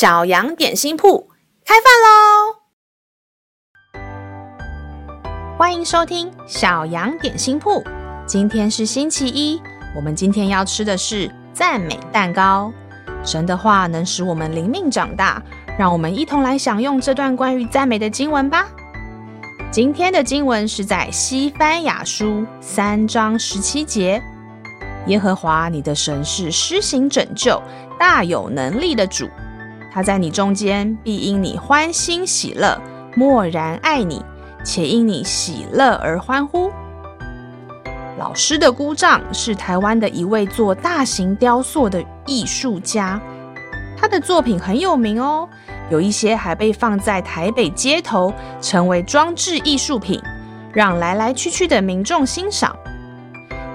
小羊点心铺开饭喽！欢迎收听小羊点心铺。今天是星期一，我们今天要吃的是赞美蛋糕。神的话能使我们灵命长大，让我们一同来享用这段关于赞美的经文吧。今天的经文是在西番雅书三章十七节：耶和华你的神是施行拯救、大有能力的主。他在你中间，必因你欢欣喜乐，默然爱你，且因你喜乐而欢呼。老师的姑丈是台湾的一位做大型雕塑的艺术家，他的作品很有名哦，有一些还被放在台北街头，成为装置艺术品，让来来去去的民众欣赏。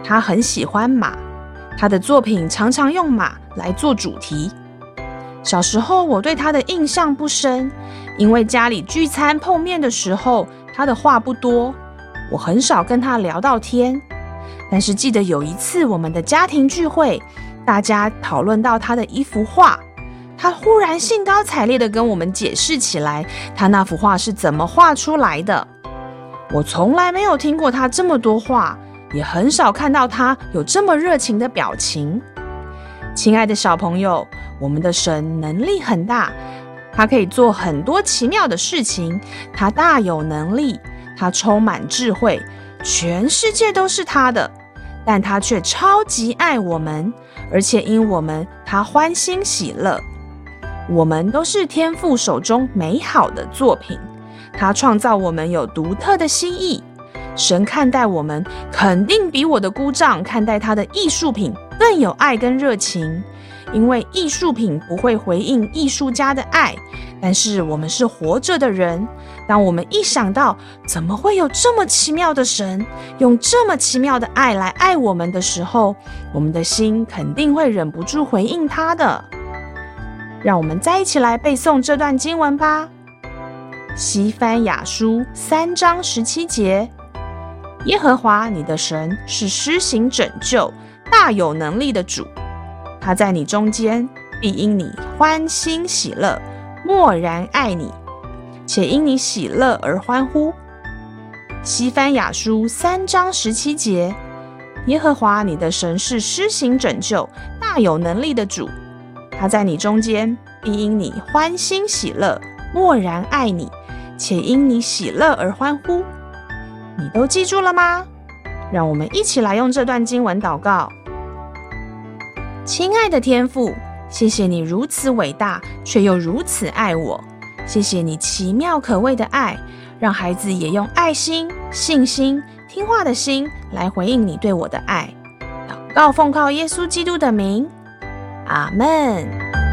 他很喜欢马，他的作品常常用马来做主题。小时候，我对他的印象不深，因为家里聚餐碰面的时候，他的话不多，我很少跟他聊到天。但是记得有一次我们的家庭聚会，大家讨论到他的一幅画，他忽然兴高采烈地跟我们解释起来，他那幅画是怎么画出来的。我从来没有听过他这么多话，也很少看到他有这么热情的表情。亲爱的小朋友。我们的神能力很大，他可以做很多奇妙的事情，他大有能力，他充满智慧，全世界都是他的，但他却超级爱我们，而且因我们他欢欣喜乐。我们都是天父手中美好的作品，他创造我们有独特的心意，神看待我们肯定比我的姑丈看待他的艺术品更有爱跟热情。因为艺术品不会回应艺术家的爱，但是我们是活着的人。当我们一想到怎么会有这么奇妙的神，用这么奇妙的爱来爱我们的时候，我们的心肯定会忍不住回应他的。让我们再一起来背诵这段经文吧，《西番雅书》三章十七节：耶和华你的神是施行拯救、大有能力的主。他在你中间，必因你欢欣喜乐，默然爱你，且因你喜乐而欢呼。西番雅书三章十七节：耶和华你的神是施行拯救、大有能力的主。他在你中间，必因你欢欣喜乐，默然爱你，且因你喜乐而欢呼。你都记住了吗？让我们一起来用这段经文祷告。亲爱的天父，谢谢你如此伟大，却又如此爱我。谢谢你奇妙可畏的爱，让孩子也用爱心、信心、听话的心来回应你对我的爱。祷告奉靠耶稣基督的名，阿门。